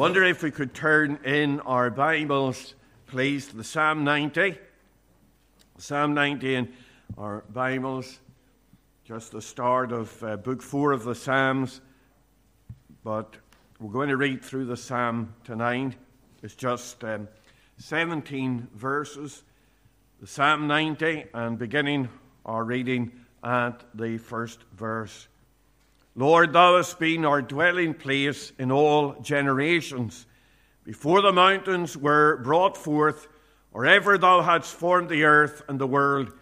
wonder if we could turn in our Bibles, please, to the Psalm 90. Psalm 90 in our Bibles, just the start of uh, Book 4 of the Psalms. But we're going to read through the Psalm tonight. It's just um, 17 verses. The Psalm 90, and beginning our reading at the first verse. Lord, thou hast been our dwelling place in all generations. Before the mountains were brought forth, or ever thou hadst formed the earth and the world,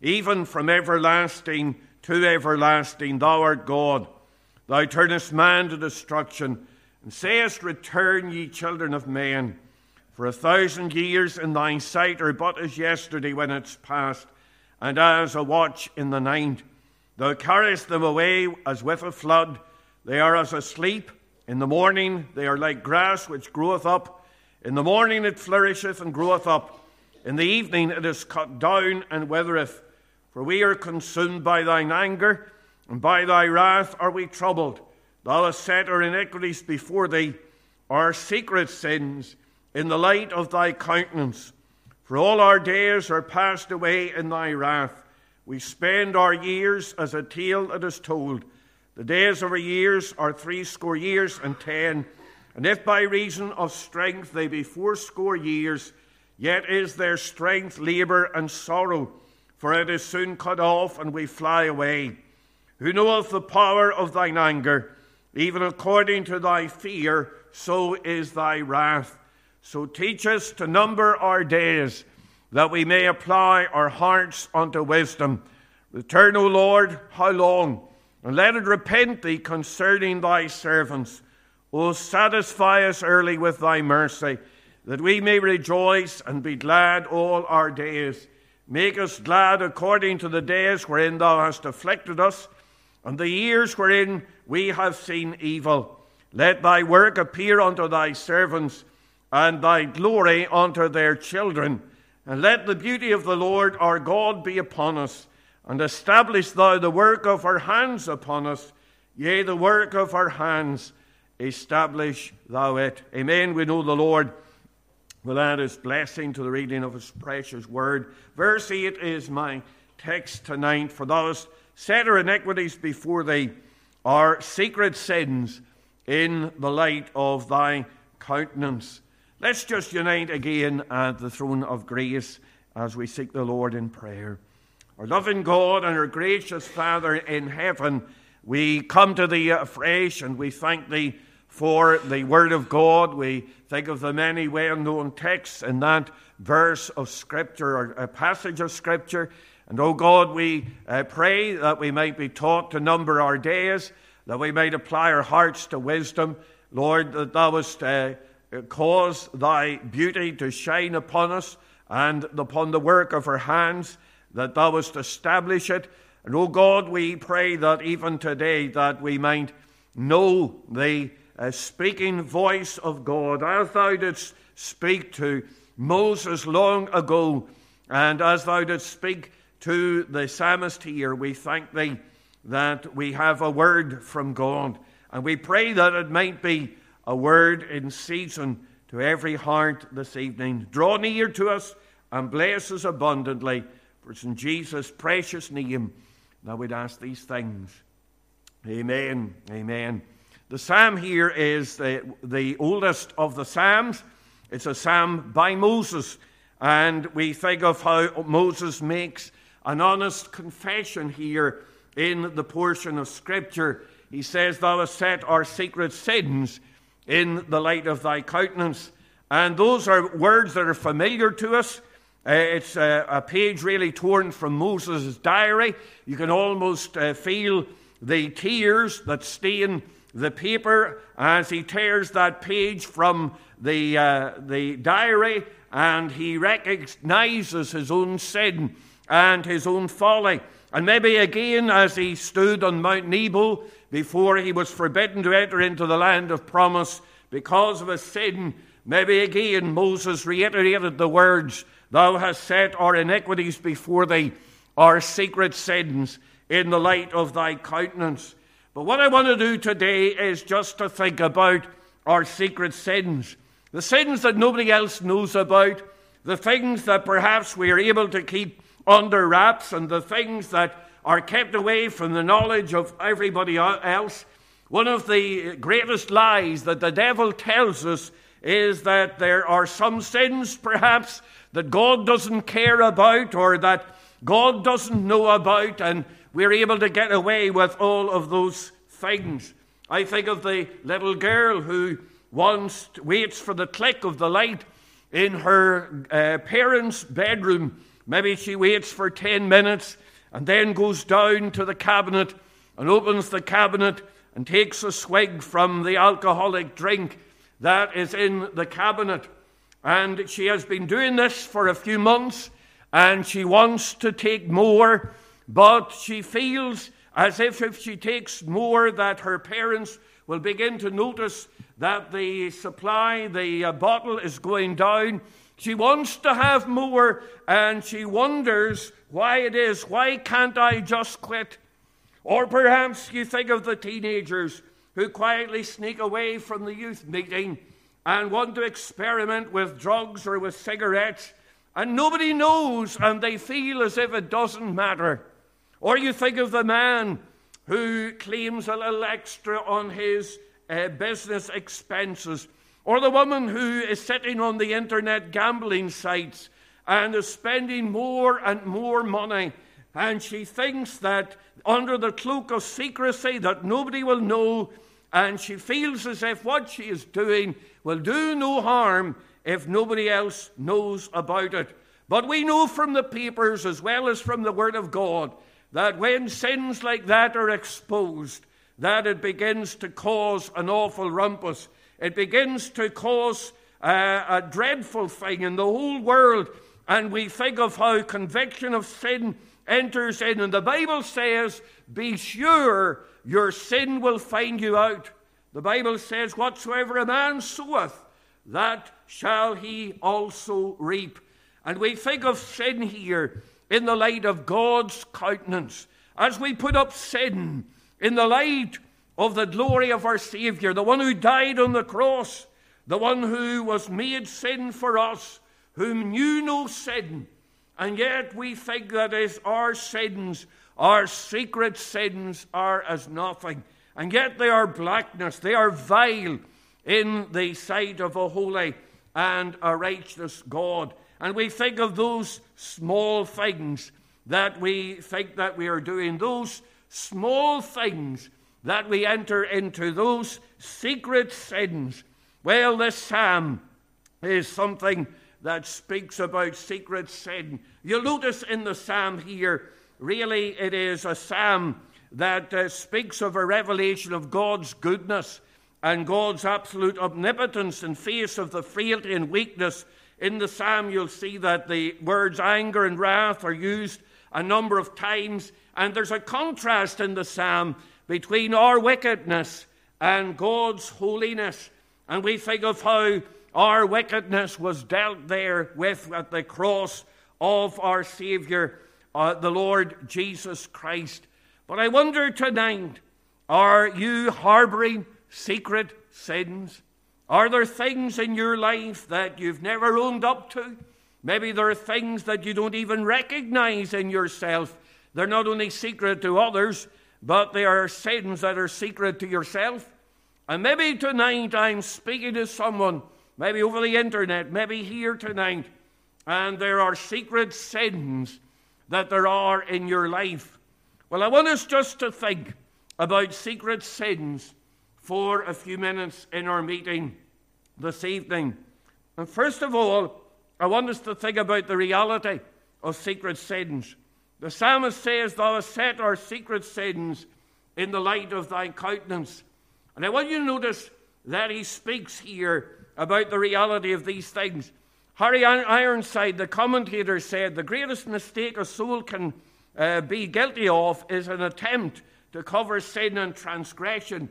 even from everlasting to everlasting, thou art God. Thou turnest man to destruction, and sayest, Return, ye children of men. For a thousand years in thy sight are but as yesterday when it's past, and as a watch in the night. Thou carriest them away as with a flood. They are as asleep. In the morning they are like grass which groweth up. In the morning it flourisheth and groweth up. In the evening it is cut down and withereth. For we are consumed by thine anger, and by thy wrath are we troubled. Thou hast set our iniquities before thee, our secret sins, in the light of thy countenance. For all our days are passed away in thy wrath. We spend our years as a tale that is told. The days of our years are threescore years and ten. And if by reason of strength they be fourscore years, yet is their strength labour and sorrow, for it is soon cut off, and we fly away. Who knoweth the power of thine anger? Even according to thy fear, so is thy wrath. So teach us to number our days that we may apply our hearts unto wisdom. Return, O Lord, how long? And let it repent thee concerning thy servants. O satisfy us early with thy mercy, that we may rejoice and be glad all our days. Make us glad according to the days wherein thou hast afflicted us, and the years wherein we have seen evil. Let thy work appear unto thy servants, and thy glory unto their children. And let the beauty of the Lord our God be upon us, and establish thou the work of our hands upon us, yea, the work of our hands, establish thou it. Amen. We know the Lord will add his blessing to the reading of his precious word. Verse 8 is my text tonight. For thou hast set our iniquities before thee, our secret sins in the light of thy countenance. Let's just unite again at the throne of grace as we seek the Lord in prayer. Our loving God and our gracious Father in heaven, we come to thee afresh and we thank thee for the Word of God. We think of the many well known texts in that verse of Scripture or a passage of Scripture. And, oh God, we uh, pray that we might be taught to number our days, that we might apply our hearts to wisdom. Lord, that thou wast. Uh, cause thy beauty to shine upon us and upon the work of her hands, that thou wouldst establish it. And, O God, we pray that even today that we might know the uh, speaking voice of God, as thou didst speak to Moses long ago, and as thou didst speak to the psalmist here, we thank thee that we have a word from God. And we pray that it might be a word in season to every heart this evening. Draw near to us and bless us abundantly. For it's in Jesus' precious name that we'd ask these things. Amen. Amen. The psalm here is the, the oldest of the psalms. It's a psalm by Moses. And we think of how Moses makes an honest confession here in the portion of Scripture. He says, Thou hast set our secret sins in the light of thy countenance. And those are words that are familiar to us. Uh, it's a, a, page really torn from Moses' diary. You can almost uh, feel the tears that stain the paper as he tears that page from the, uh, the diary and he recognizes his own sin and his own folly. And maybe again, as he stood on Mount Nebo before he was forbidden to enter into the land of promise because of his sin, maybe again Moses reiterated the words, Thou hast set our iniquities before thee, our secret sins in the light of thy countenance. But what I want to do today is just to think about our secret sins, the sins that nobody else knows about, the things that perhaps we are able to keep under wraps, and the things that are kept away from the knowledge of everybody else. One of the greatest lies that the devil tells us is that there are some sins, perhaps, that God doesn't care about or that God doesn't know about, and we're able to get away with all of those things. I think of the little girl who once waits for the click of the light in her uh, parents' bedroom. Maybe she waits for 10 minutes and then goes down to the cabinet and opens the cabinet and takes a swig from the alcoholic drink that is in the cabinet. And she has been doing this for a few months and she wants to take more, but she feels as if if she takes more that her parents will begin to notice that the supply, the uh, bottle is going down. She wants to have more and she wonders why it is. Why can't I just quit? Or perhaps you think of the teenagers who quietly sneak away from the youth meeting and want to experiment with drugs or with cigarettes, and nobody knows, and they feel as if it doesn't matter. Or you think of the man who claims a little extra on his uh, business expenses, or the woman who is sitting on the internet gambling sites and is spending more and more money. And she thinks that under the cloak of secrecy that nobody will know, and she feels as if what she is doing will do no harm if nobody else knows about it. But we know from the papers as well as from the Word of God that when sins like that are exposed, that it begins to cause an awful rumpus. It begins to cause uh, a dreadful thing in the whole world. And we think of how conviction of sin enters in. And the Bible says, Be sure your sin will find you out. The Bible says, Whatsoever a man soweth, that shall he also reap. And we think of sin here in the light of God's countenance. As we put up sin, in the light of the glory of our Savior, the one who died on the cross, the one who was made sin for us, whom knew no sin. And yet we think that as our sins, our secret sins, are as nothing. And yet they are blackness, they are vile in the sight of a holy and a righteous God. And we think of those small things that we think that we are doing, those small things that we enter into, those secret sins. Well, this psalm is something that speaks about secret sin. You'll notice in the psalm here, really, it is a psalm that uh, speaks of a revelation of God's goodness and God's absolute omnipotence in face of the frailty and weakness. In the psalm, you'll see that the words anger and wrath are used a number of times. And there's a contrast in the psalm between our wickedness and God's holiness. And we think of how our wickedness was dealt there with at the cross of our Savior, uh, the Lord Jesus Christ. But I wonder tonight are you harboring secret sins? Are there things in your life that you've never owned up to? Maybe there are things that you don't even recognize in yourself. They're not only secret to others, but they are sins that are secret to yourself. And maybe tonight I'm speaking to someone, maybe over the internet, maybe here tonight, and there are secret sins that there are in your life. Well, I want us just to think about secret sins for a few minutes in our meeting this evening. And first of all, I want us to think about the reality of secret sins. The psalmist says, Thou hast set our secret sins in the light of thy countenance. And I want you to notice that he speaks here about the reality of these things. Harry Ironside, the commentator, said the greatest mistake a soul can uh, be guilty of is an attempt to cover sin and transgression.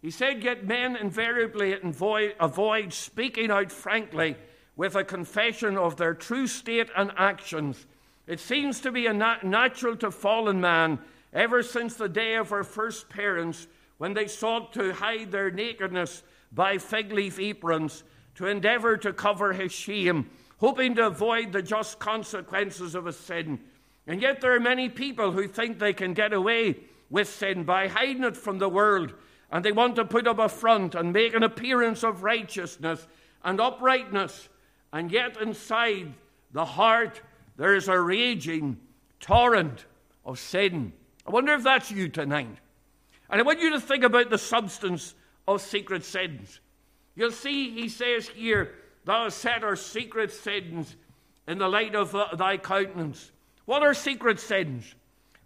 He said, Yet men invariably avoid, avoid speaking out frankly with a confession of their true state and actions. It seems to be a nat- natural to fallen man ever since the day of our first parents when they sought to hide their nakedness by fig leaf aprons, to endeavor to cover his shame, hoping to avoid the just consequences of a sin. And yet, there are many people who think they can get away with sin by hiding it from the world, and they want to put up a front and make an appearance of righteousness and uprightness. And yet, inside the heart, there is a raging torrent of sin. I wonder if that's you tonight. And I want you to think about the substance of secret sins. You'll see, he says here, Thou set our secret sins in the light of uh, thy countenance. What are secret sins?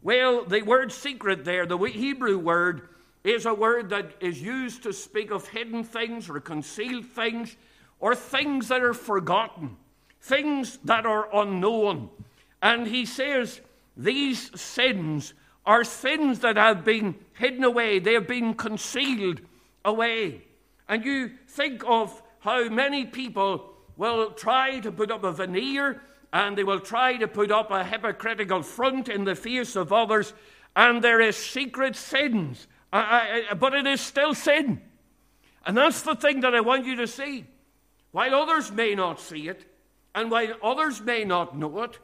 Well, the word secret there, the Hebrew word, is a word that is used to speak of hidden things or concealed things or things that are forgotten, things that are unknown. And he says these sins are sins that have been hidden away, they have been concealed away. And you think of how many people will try to put up a veneer and they will try to put up a hypocritical front in the face of others, and there is secret sins, I, I, but it is still sin. And that's the thing that I want you to see. While others may not see it, and while others may not know it,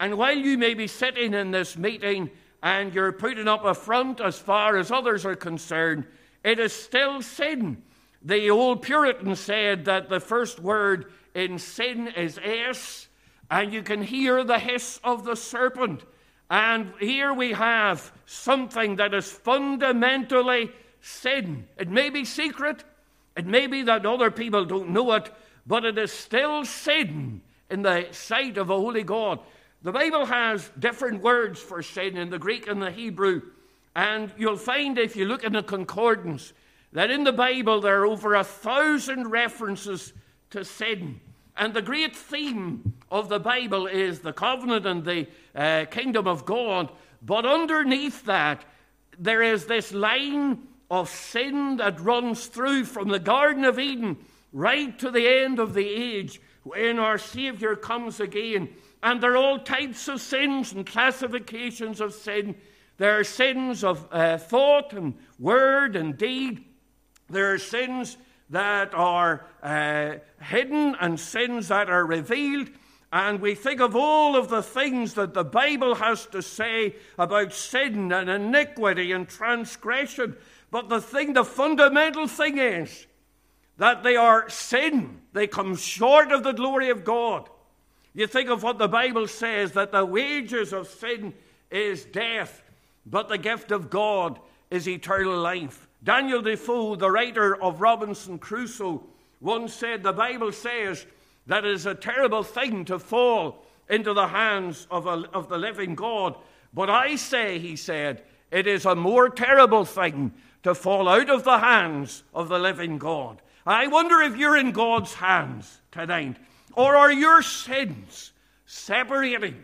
and while you may be sitting in this meeting and you're putting up a front as far as others are concerned, it is still sin. The old Puritan said that the first word in sin is S, and you can hear the hiss of the serpent. And here we have something that is fundamentally sin. It may be secret, it may be that other people don't know it, but it is still sin in the sight of a holy God. The Bible has different words for sin in the Greek and the Hebrew. And you'll find if you look in the concordance that in the Bible there are over a thousand references to sin. And the great theme of the Bible is the covenant and the uh, kingdom of God. But underneath that, there is this line of sin that runs through from the Garden of Eden right to the end of the age when our Savior comes again. And there are all types of sins and classifications of sin. There are sins of uh, thought and word and deed. There are sins that are uh, hidden and sins that are revealed. And we think of all of the things that the Bible has to say about sin and iniquity and transgression. But the thing, the fundamental thing is that they are sin. They come short of the glory of God. You think of what the Bible says that the wages of sin is death, but the gift of God is eternal life. Daniel Defoe, the writer of Robinson Crusoe, once said the Bible says that it is a terrible thing to fall into the hands of, a, of the living God. But I say, he said, it is a more terrible thing to fall out of the hands of the living God. I wonder if you're in God's hands tonight. Or are your sins separating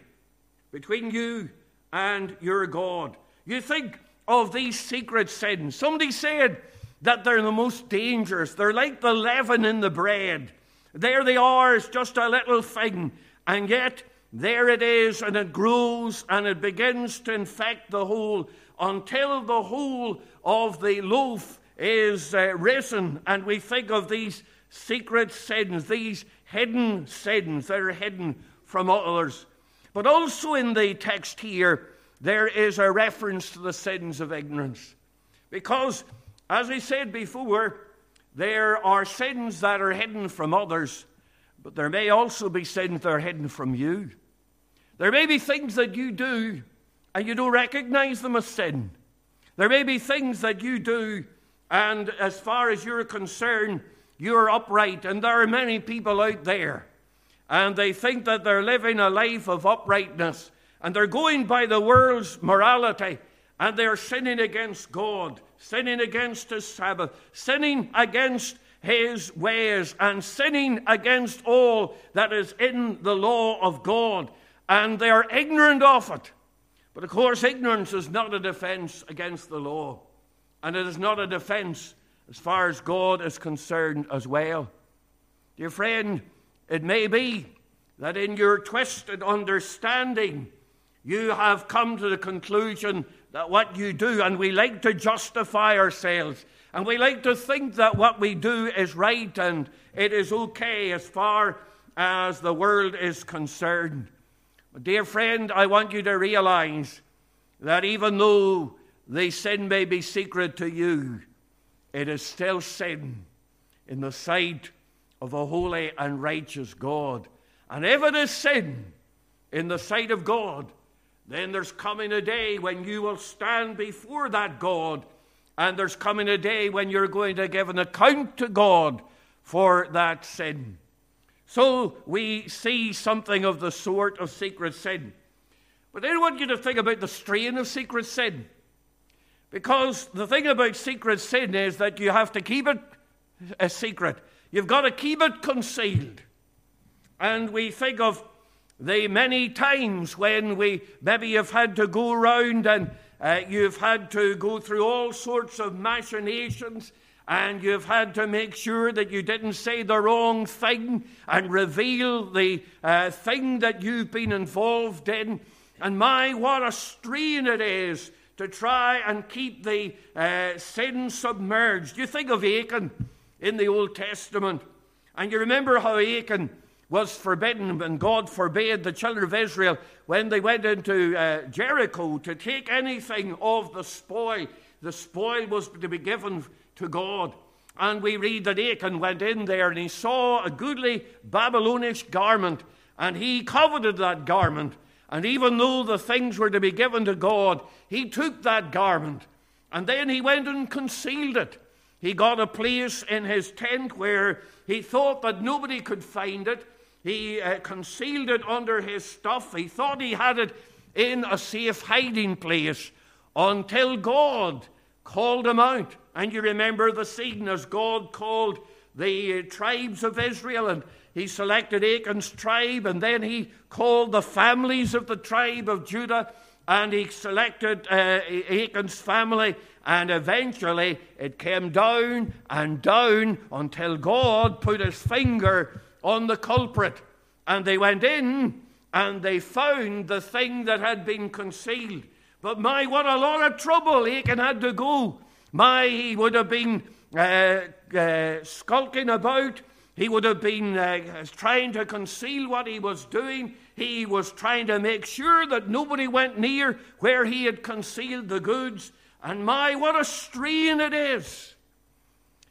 between you and your God? You think of these secret sins. Somebody said that they're the most dangerous. They're like the leaven in the bread. There they are, it's just a little thing. And yet, there it is, and it grows and it begins to infect the whole until the whole of the loaf is uh, risen. And we think of these secret sins, these hidden sins that are hidden from others. But also in the text here, there is a reference to the sins of ignorance. Because, as I said before, there are sins that are hidden from others, but there may also be sins that are hidden from you. There may be things that you do and you don't recognize them as sin. There may be things that you do, and as far as you're concerned, you're upright. And there are many people out there, and they think that they're living a life of uprightness, and they're going by the world's morality, and they're sinning against God, sinning against His Sabbath, sinning against His ways, and sinning against all that is in the law of God. And they are ignorant of it. But of course, ignorance is not a defense against the law, and it is not a defense as far as God is concerned as well. Dear friend, it may be that in your twisted understanding, you have come to the conclusion that what you do, and we like to justify ourselves. And we like to think that what we do is right and it is okay as far as the world is concerned. But dear friend, I want you to realize that even though the sin may be secret to you, it is still sin in the sight of a holy and righteous God. And if it is sin in the sight of God, then there's coming a day when you will stand before that God, and there's coming a day when you're going to give an account to God for that sin. So we see something of the sort of secret sin. But I want you to think about the strain of secret sin. Because the thing about secret sin is that you have to keep it a secret. You've got to keep it concealed. And we think of the many times when we maybe have had to go around and uh, you've had to go through all sorts of machinations and you've had to make sure that you didn't say the wrong thing and reveal the uh, thing that you've been involved in. And my, what a strain it is to try and keep the uh, sin submerged. You think of Achan in the Old Testament, and you remember how Achan was forbidden, and God forbade the children of Israel when they went into uh, Jericho to take anything of the spoil. The spoil was to be given to God. And we read that Achan went in there and he saw a goodly Babylonish garment, and he coveted that garment. And even though the things were to be given to God, he took that garment and then he went and concealed it. He got a place in his tent where he thought that nobody could find it. He uh, concealed it under his stuff. He thought he had it in a safe hiding place until God called him out. And you remember the scene as God called the tribes of Israel, and he selected Achan's tribe, and then he called the families of the tribe of Judah, and he selected uh, Achan's family, and eventually it came down and down until God put his finger on the culprit. And they went in and they found the thing that had been concealed. But my, what a lot of trouble Achan had to go. My, he would have been uh, uh, skulking about. He would have been uh, trying to conceal what he was doing. He was trying to make sure that nobody went near where he had concealed the goods. And my, what a strain it is.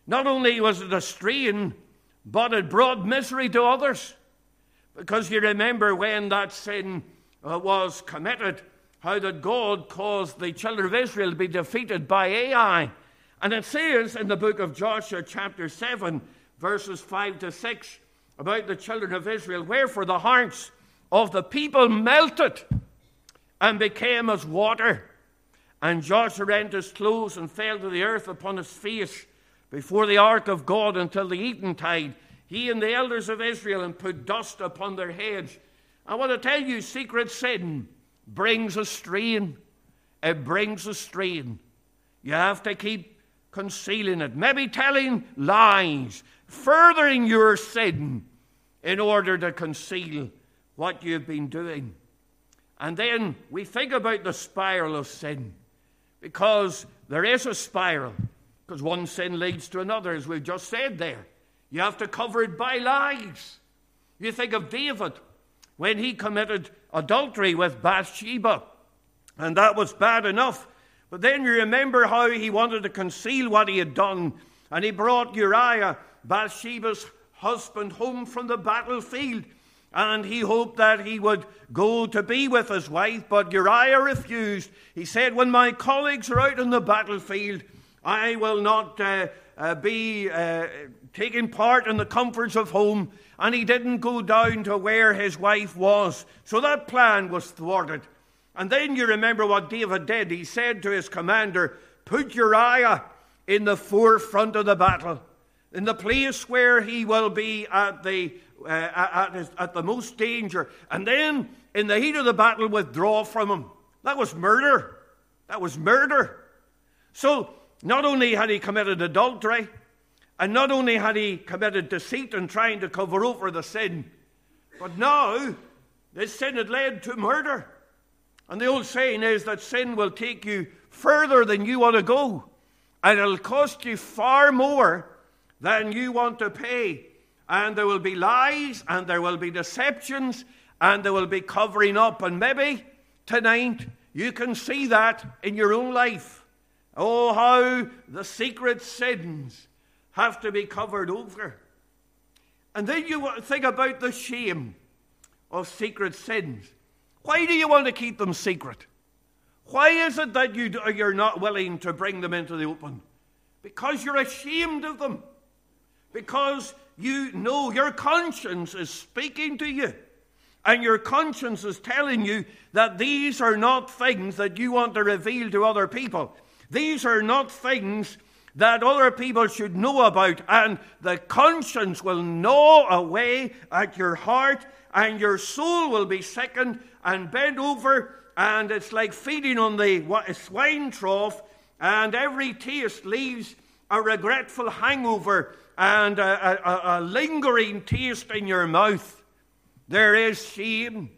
Not only was it a strain, but it brought misery to others. Because you remember when that sin uh, was committed, how that God caused the children of Israel to be defeated by Ai. And it says in the book of Joshua, chapter 7, verses 5 to 6, about the children of Israel, wherefore the hearts of the people melted and became as water. And Joshua rent his clothes and fell to the earth upon his face before the ark of God until the eventide, he and the elders of Israel, and put dust upon their heads. I want to tell you, secret sin brings a strain. It brings a strain. You have to keep concealing it, maybe telling lies, furthering your sin in order to conceal what you've been doing. And then we think about the spiral of sin because there is a spiral. Because one sin leads to another, as we've just said there. You have to cover it by lies. You think of David when he committed adultery with Bathsheba, and that was bad enough. But then you remember how he wanted to conceal what he had done, and he brought Uriah, Bathsheba's husband, home from the battlefield. And he hoped that he would go to be with his wife, but Uriah refused. He said, When my colleagues are out on the battlefield, I will not uh, uh, be uh, taking part in the comforts of home. And he didn't go down to where his wife was. So that plan was thwarted. And then you remember what David did. He said to his commander, Put Uriah in the forefront of the battle, in the place where he will be at the, uh, at, his, at the most danger. And then, in the heat of the battle, withdraw from him. That was murder. That was murder. So not only had he committed adultery, and not only had he committed deceit and trying to cover over the sin, but now this sin had led to murder. And the old saying is that sin will take you further than you want to go, and it'll cost you far more than you want to pay. And there will be lies, and there will be deceptions, and there will be covering up. And maybe tonight you can see that in your own life. Oh, how the secret sins have to be covered over. And then you think about the shame of secret sins. Why do you want to keep them secret? Why is it that you, you're not willing to bring them into the open? Because you're ashamed of them. Because you know your conscience is speaking to you. And your conscience is telling you that these are not things that you want to reveal to other people. These are not things that other people should know about. And the conscience will gnaw away at your heart, and your soul will be sickened and bent over and it's like feeding on the swine trough, and every taste leaves a regretful hangover and a, a, a lingering taste in your mouth. There is shame,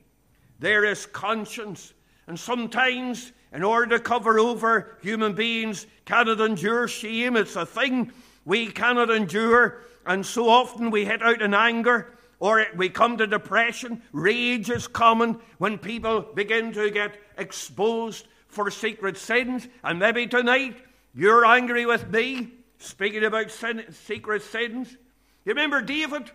there is conscience, and sometimes, in order to cover over, human beings cannot endure shame. It's a thing we cannot endure, and so often we hit out in anger or we come to depression. Rage is common when people begin to get exposed for secret sins. And maybe tonight you're angry with me, speaking about sin, secret sins. You remember David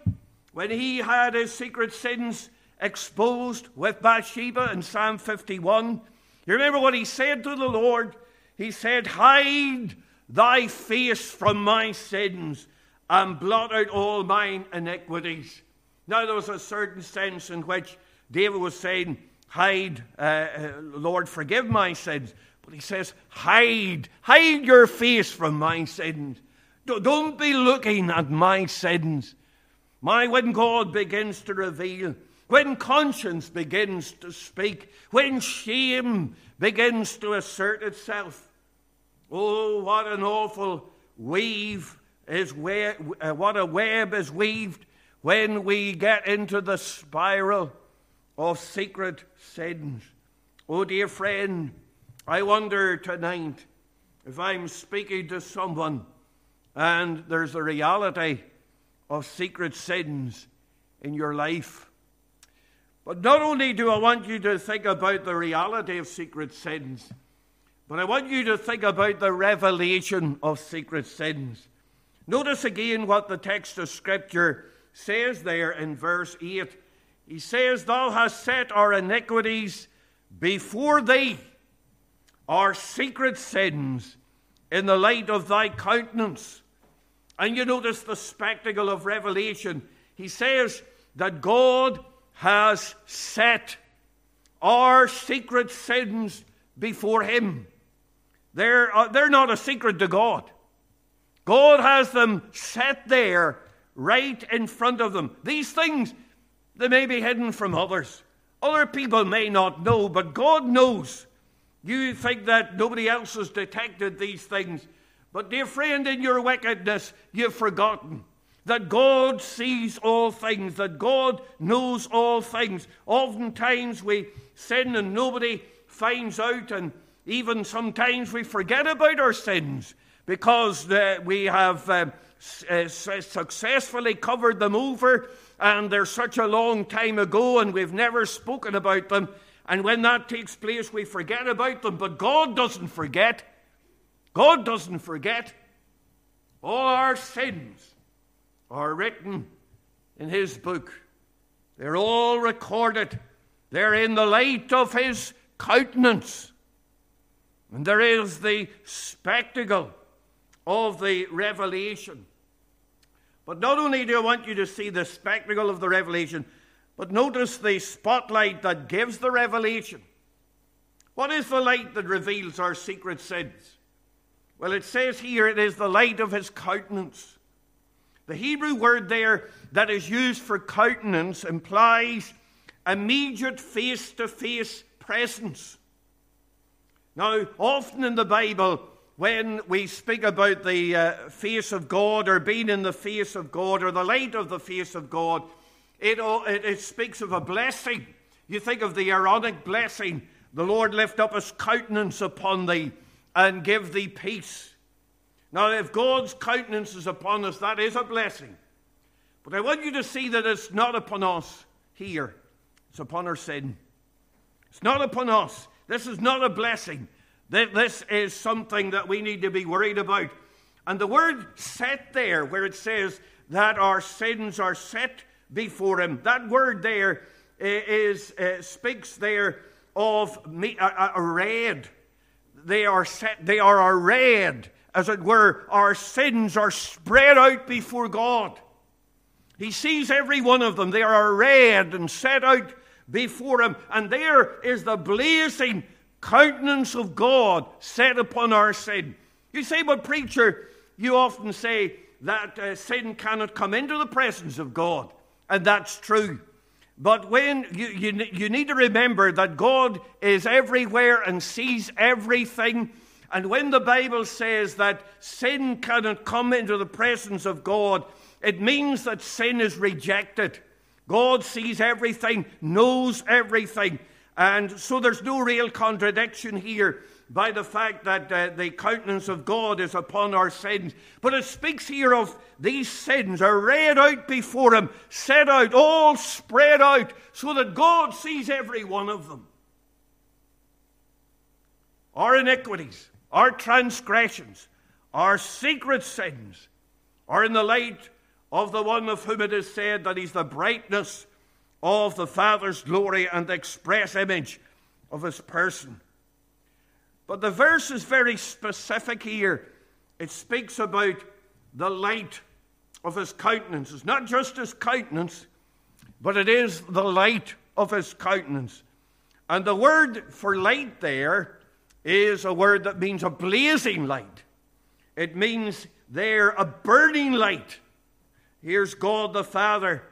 when he had his secret sins exposed with Bathsheba in Psalm 51? You remember what he said to the Lord? He said, Hide thy face from my sins and blot out all mine iniquities. Now, there was a certain sense in which David was saying, Hide, uh, uh, Lord, forgive my sins. But he says, Hide, hide your face from my sins. Don't be looking at my sins. My, when God begins to reveal, when conscience begins to speak, when shame begins to assert itself, oh, what an awful weave is, uh, what a web is weaved when we get into the spiral of secret sins. Oh, dear friend, I wonder tonight if I'm speaking to someone and there's a reality of secret sins in your life. But not only do I want you to think about the reality of secret sins, but I want you to think about the revelation of secret sins. Notice again what the text of Scripture says there in verse 8. He says, Thou hast set our iniquities before thee, our secret sins, in the light of thy countenance. And you notice the spectacle of revelation. He says that God has set our secret sins before him. They're, uh, they're not a secret to God. God has them set there right in front of them. These things, they may be hidden from others. Other people may not know, but God knows. You think that nobody else has detected these things. But, dear friend, in your wickedness, you've forgotten that God sees all things, that God knows all things. Oftentimes we sin and nobody finds out, and even sometimes we forget about our sins because uh, we have uh, uh, successfully covered them over, and they're such a long time ago, and we've never spoken about them. And when that takes place, we forget about them. But God doesn't forget. God doesn't forget. All our sins are written in His book, they're all recorded. They're in the light of His countenance. And there is the spectacle of the revelation. But not only do I want you to see the spectacle of the revelation, but notice the spotlight that gives the revelation. What is the light that reveals our secret sins? Well, it says here it is the light of his countenance. The Hebrew word there that is used for countenance implies immediate face to face presence. Now, often in the Bible, when we speak about the uh, face of God or being in the face of God or the light of the face of God, it, it, it speaks of a blessing. You think of the Aaronic blessing the Lord lift up his countenance upon thee and give thee peace. Now, if God's countenance is upon us, that is a blessing. But I want you to see that it's not upon us here, it's upon our sin. It's not upon us. This is not a blessing. This is something that we need to be worried about. And the word set there, where it says that our sins are set before Him, that word there is, uh, speaks there of me, uh, arrayed. They are set, they are arrayed, as it were. Our sins are spread out before God. He sees every one of them. They are arrayed and set out before Him. And there is the blazing countenance of God set upon our sin. You say, but preacher, you often say that uh, sin cannot come into the presence of God. And that's true. But when you, you, you need to remember that God is everywhere and sees everything. And when the Bible says that sin cannot come into the presence of God, it means that sin is rejected. God sees everything, knows everything. And so there's no real contradiction here by the fact that uh, the countenance of God is upon our sins. But it speaks here of these sins laid out before Him, set out, all spread out, so that God sees every one of them. Our iniquities, our transgressions, our secret sins are in the light of the one of whom it is said that He's the brightness of the Father's glory and the express image of His person. But the verse is very specific here. It speaks about the light of his countenance. It's not just his countenance, but it is the light of his countenance. And the word for light there is a word that means a blazing light. It means there a burning light. Here's God the Father,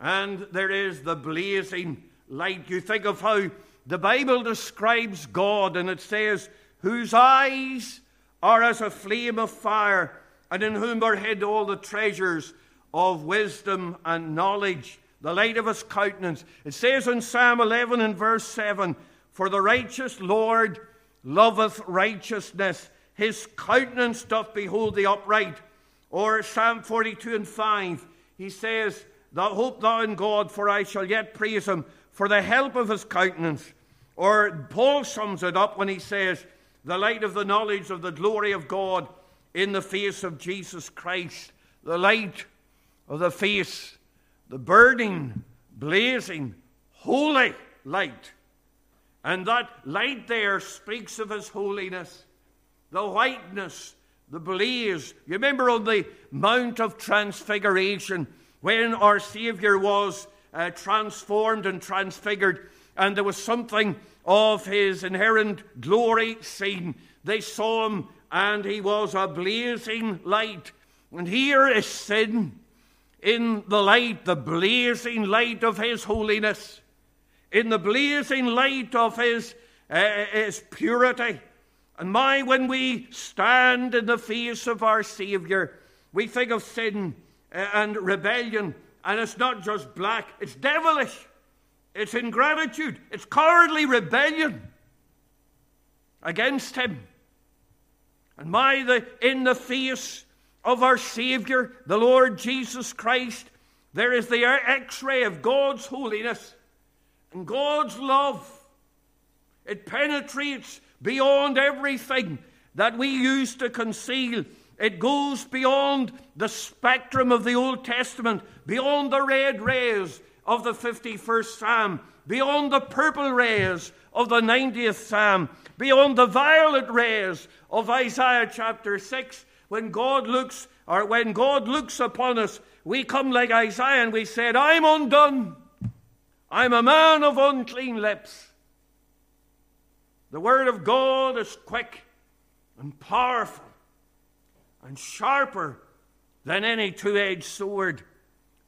and there is the blazing light. You think of how the Bible describes God and it says, whose eyes are as a flame of fire, and in whom are hid all the treasures of wisdom and knowledge, the light of his countenance. It says in Psalm 11 and verse 7 For the righteous Lord loveth righteousness, his countenance doth behold the upright. Or Psalm 42 and 5, he says, Thou hope thou in God, for I shall yet praise him for the help of his countenance. Or Paul sums it up when he says, the light of the knowledge of the glory of God in the face of Jesus Christ, the light of the face, the burning, blazing, holy light. And that light there speaks of his holiness, the whiteness, the blaze. You remember on the Mount of Transfiguration when our Savior was uh, transformed and transfigured and there was something of his inherent glory seen. They saw him, and he was a blazing light. And here is sin in the light, the blazing light of his holiness, in the blazing light of his, uh, his purity. And my, when we stand in the face of our Savior, we think of sin uh, and rebellion, and it's not just black, it's devilish. It's ingratitude. It's cowardly rebellion against Him. And my, the, in the face of our Savior, the Lord Jesus Christ, there is the x ray of God's holiness and God's love. It penetrates beyond everything that we used to conceal. It goes beyond the spectrum of the Old Testament, beyond the red rays, of the 51st Psalm, beyond the purple rays of the 90th Psalm, beyond the violet rays of Isaiah chapter 6. When God looks, or when God looks upon us, we come like Isaiah and we said, I'm undone. I'm a man of unclean lips. The word of God is quick and powerful and sharper than any two edged sword.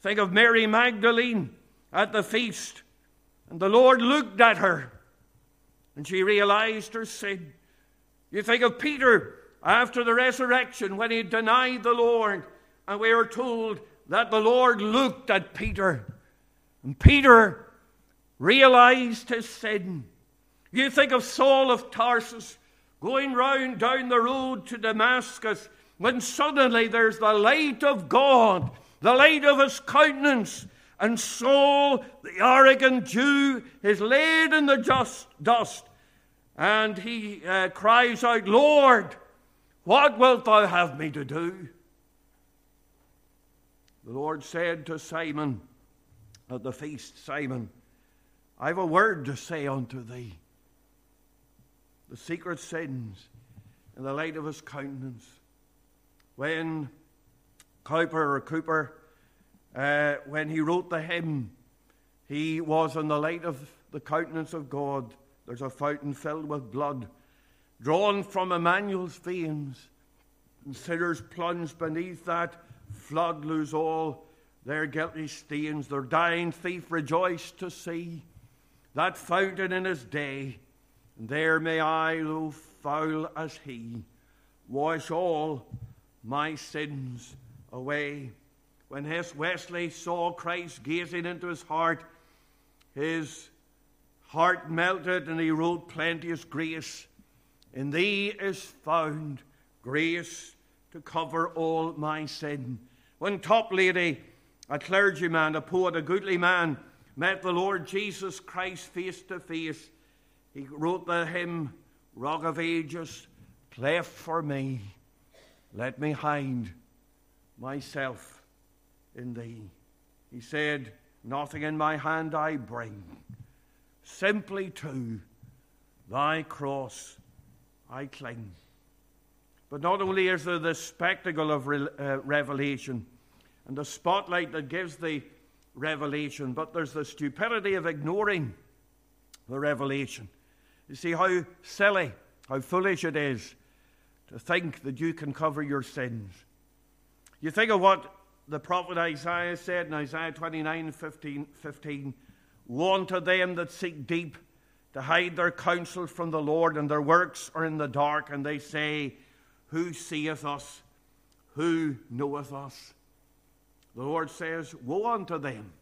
Think of Mary Magdalene at the feast. And the Lord looked at her and she realized her sin. You think of Peter after the resurrection when he denied the Lord, and we are told that the Lord looked at Peter. And Peter realized his sin. You think of Saul of Tarsus going round down the road to Damascus when suddenly there's the light of God, the light of his countenance. And Saul, the arrogant Jew, is laid in the just dust. And he uh, cries out, Lord, what wilt thou have me to do? The Lord said to Simon at the feast, Simon, I have a word to say unto thee. The secret sins in the light of his countenance. When Cowper or Cooper, uh, when he wrote the hymn, he was in the light of the countenance of God. There's a fountain filled with blood, drawn from Emmanuel's veins, and sinners plunged beneath that flood lose all their guilty stains. Their dying thief rejoiced to see that fountain in his day. And there may I, though foul as he, wash all my sins away. When his Wesley saw Christ gazing into his heart, his heart melted and he wrote plenteous grace. In thee is found grace to cover all my sin. When Toplady, a clergyman, a poet, a goodly man, met the Lord Jesus Christ face to face, he wrote the hymn, Rock of Ages, cleft for me, let me hide myself in thee. He said, Nothing in my hand I bring, simply to thy cross I cling. But not only is there the spectacle of re- uh, revelation and the spotlight that gives the revelation, but there's the stupidity of ignoring the revelation. You see how silly, how foolish it is to think that you can cover your sins. You think of what the prophet Isaiah said in Isaiah 29 15, 15 Woe unto them that seek deep to hide their counsel from the Lord, and their works are in the dark, and they say, who seeth us? Who knoweth us? The Lord says, Woe unto them.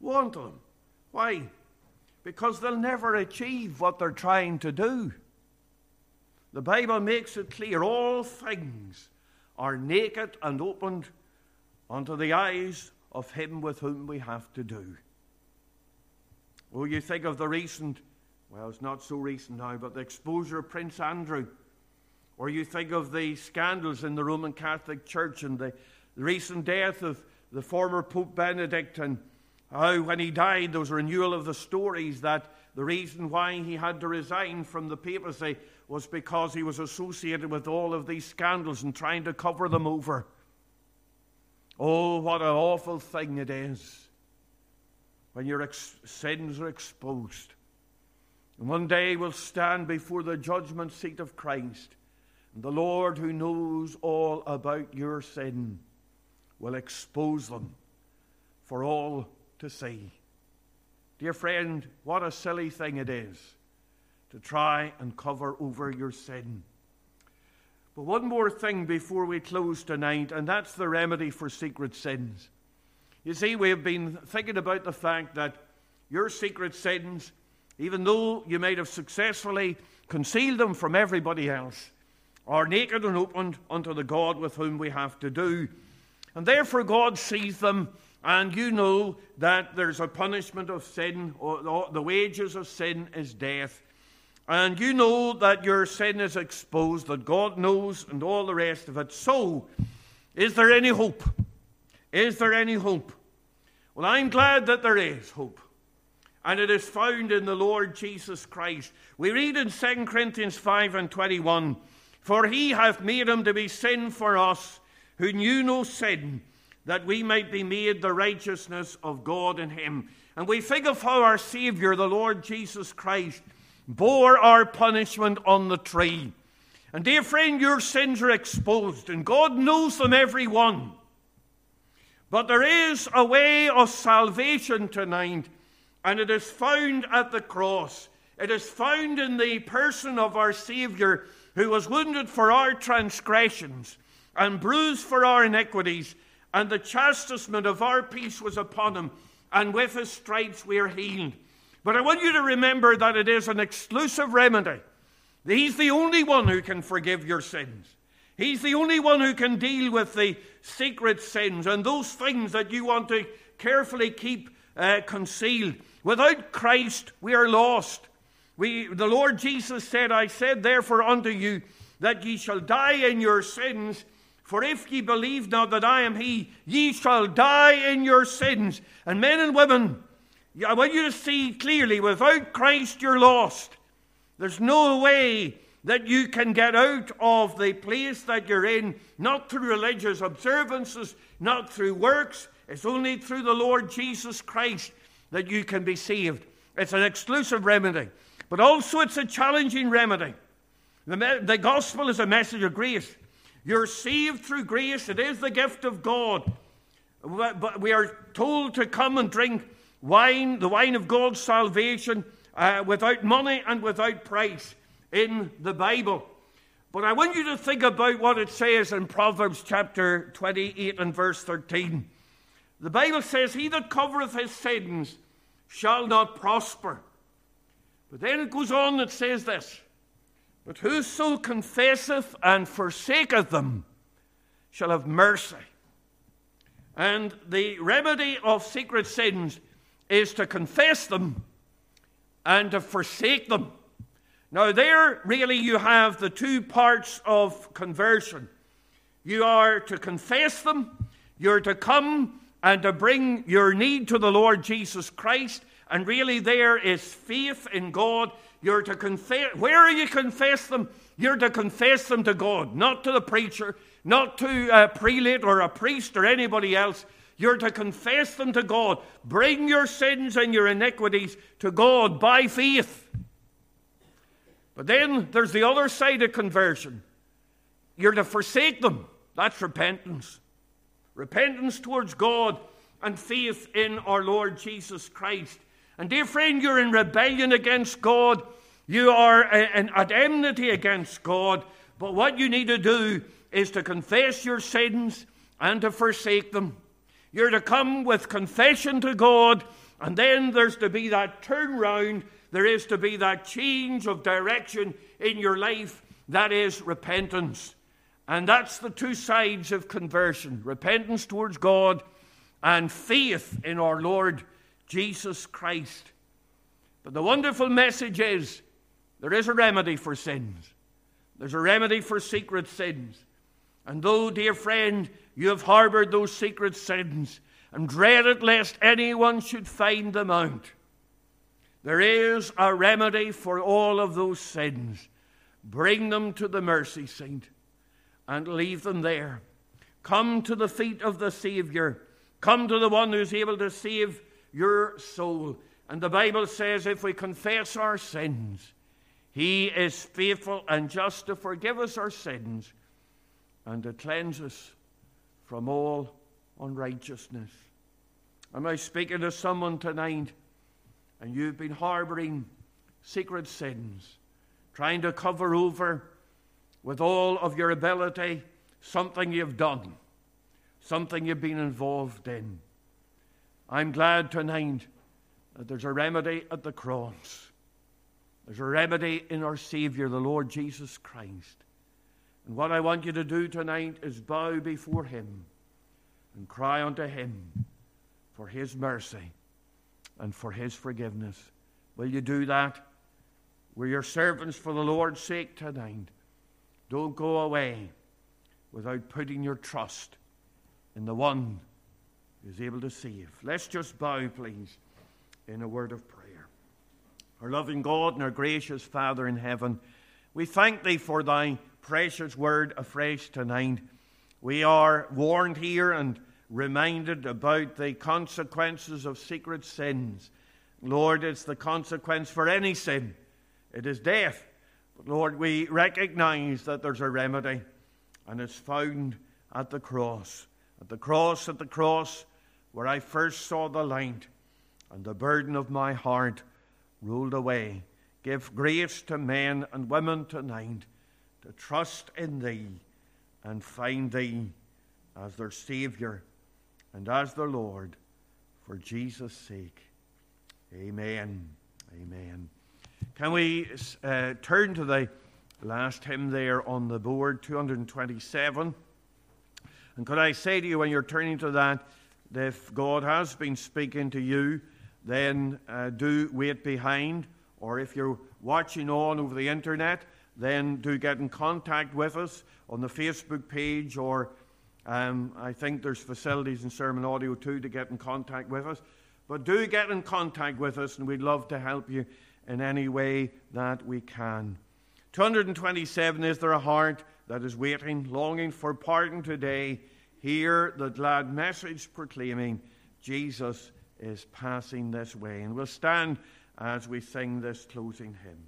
Woe unto them. Why? Because they'll never achieve what they're trying to do. The Bible makes it clear all things are naked and opened unto the eyes of him with whom we have to do. Oh, you think of the recent, well, it's not so recent now, but the exposure of Prince Andrew or you think of the scandals in the Roman Catholic Church and the, recent death of the former Pope Benedict and how, when he died, there was a renewal of the stories that the reason why he had to resign from the papacy was because he was associated with all of these scandals and trying to cover them over. Oh, what an awful thing it is when your ex- sins are exposed. And one day we'll stand before the judgment seat of Christ and the Lord, who knows all about your sin, will expose them for all to see. Dear friend, what a silly thing it is to try and cover over your sin. But one more thing before we close tonight, and that's the remedy for secret sins. You see, we have been thinking about the fact that your secret sins, even though you might have successfully concealed them from everybody else, are naked and opened unto the God with whom we have to do. And therefore, God sees them, and you know that there's a punishment of sin, or the wages of sin is death. And you know that your sin is exposed, that God knows, and all the rest of it. So, is there any hope? Is there any hope? Well, I'm glad that there is hope. And it is found in the Lord Jesus Christ. We read in 2 Corinthians 5 and 21 for he hath made him to be sin for us, who knew no sin, that we might be made the righteousness of God in him. And we think of how our Savior, the Lord Jesus Christ, bore our punishment on the tree. And dear friend, your sins are exposed, and God knows them every one. But there is a way of salvation tonight, and it is found at the cross. It is found in the person of our Savior, who was wounded for our transgressions and bruised for our iniquities, and the chastisement of our peace was upon him, and with his stripes we are healed. But I want you to remember that it is an exclusive remedy. He's the only one who can forgive your sins. He's the only one who can deal with the secret sins and those things that you want to carefully keep uh, concealed. Without Christ, we are lost. We, the Lord Jesus said, I said therefore unto you that ye shall die in your sins. For if ye believe not that I am He, ye shall die in your sins. And men and women, I want you to see clearly without Christ, you're lost. There's no way that you can get out of the place that you're in, not through religious observances, not through works. It's only through the Lord Jesus Christ that you can be saved. It's an exclusive remedy, but also it's a challenging remedy. The, the gospel is a message of grace. You're saved through grace, it is the gift of God. But we are told to come and drink wine, the wine of God's salvation, uh, without money and without price in the Bible. But I want you to think about what it says in Proverbs chapter 28 and verse 13. The Bible says, He that covereth his sins shall not prosper. But then it goes on and says this But whoso confesseth and forsaketh them shall have mercy. And the remedy of secret sins is to confess them and to forsake them. Now, there really you have the two parts of conversion. You are to confess them, you're to come and to bring your need to the Lord Jesus Christ. And really, there is faith in God. You're to confess. Where are you confess them, you're to confess them to God, not to the preacher, not to a prelate or a priest or anybody else. You're to confess them to God. Bring your sins and your iniquities to God by faith. But then there's the other side of conversion. You're to forsake them. That's repentance repentance towards God, and faith in our Lord Jesus Christ. And dear friend, you're in rebellion against God. You are at enmity against God. But what you need to do is to confess your sins and to forsake them. You're to come with confession to God, and then there's to be that turnaround. There is to be that change of direction in your life. That is repentance. And that's the two sides of conversion repentance towards God and faith in our Lord Jesus Christ. But the wonderful message is there is a remedy for sins, there's a remedy for secret sins. And though, dear friend, you have harbored those secret sins and dreaded lest anyone should find them out, there is a remedy for all of those sins. Bring them to the mercy seat and leave them there. Come to the feet of the Savior. Come to the one who's able to save your soul. And the Bible says if we confess our sins, he is faithful and just to forgive us our sins and to cleanse us from all unrighteousness. Am I speaking to someone tonight and you've been harboring secret sins, trying to cover over with all of your ability something you've done, something you've been involved in. I'm glad tonight that there's a remedy at the cross. There's a remedy in our Savior, the Lord Jesus Christ. And what I want you to do tonight is bow before Him and cry unto Him for His mercy and for His forgiveness. Will you do that? We're your servants for the Lord's sake tonight. Don't go away without putting your trust in the one who's able to save. Let's just bow, please, in a word of prayer. Our loving God and our gracious Father in heaven, we thank Thee for Thy precious word afresh tonight. We are warned here and reminded about the consequences of secret sins. Lord, it's the consequence for any sin. It is death. But Lord, we recognize that there's a remedy, and it's found at the cross. At the cross, at the cross, where I first saw the light, and the burden of my heart rolled away. Give grace to men and women tonight to trust in Thee and find Thee as their Savior and as their Lord, for Jesus' sake. Amen Amen. Can we uh, turn to the last hymn there on the board, 227? And could I say to you when you're turning to that, that if God has been speaking to you, then uh, do wait behind. Or if you're watching on over the internet, then do get in contact with us on the Facebook page, or um, I think there's facilities in Sermon Audio too to get in contact with us. But do get in contact with us, and we'd love to help you in any way that we can. 227 Is there a heart that is waiting, longing for pardon today? Hear the glad message proclaiming Jesus is passing this way. And we'll stand as we sing this closing hymn.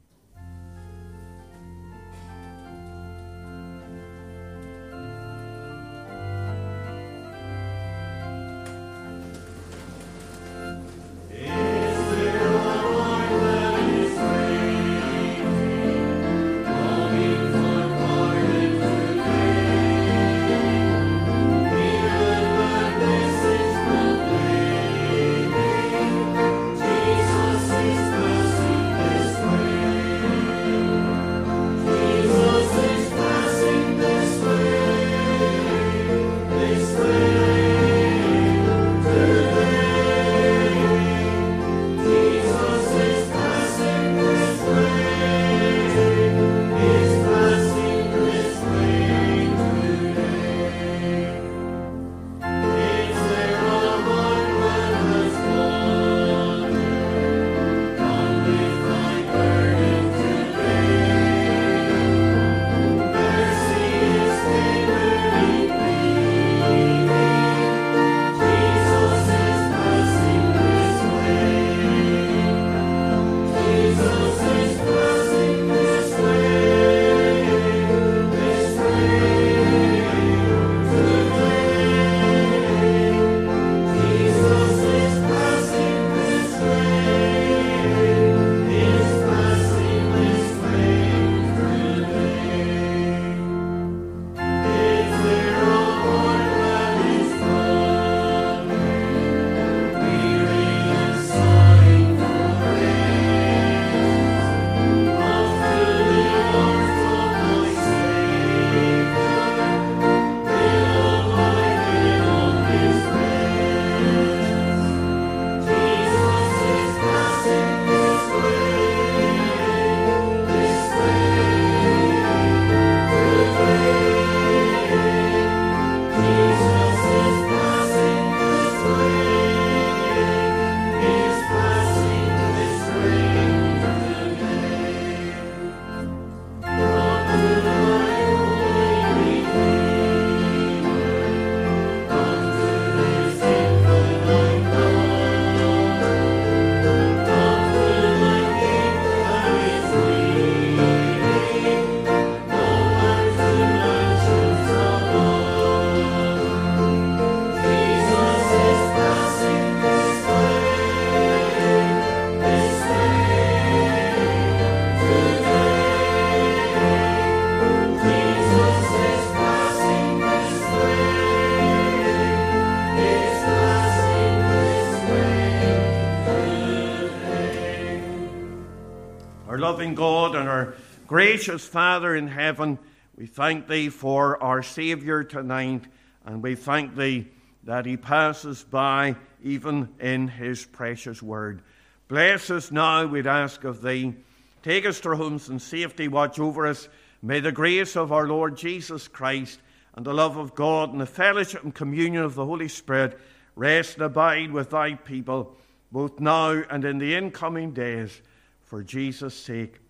Gracious Father in heaven, we thank Thee for our Saviour tonight, and we thank Thee that He passes by even in His precious word. Bless us now, we'd ask of Thee. Take us to our homes in safety, watch over us. May the grace of our Lord Jesus Christ and the love of God and the fellowship and communion of the Holy Spirit rest and abide with Thy people, both now and in the incoming days. For Jesus' sake,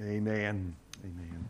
amen. Amen.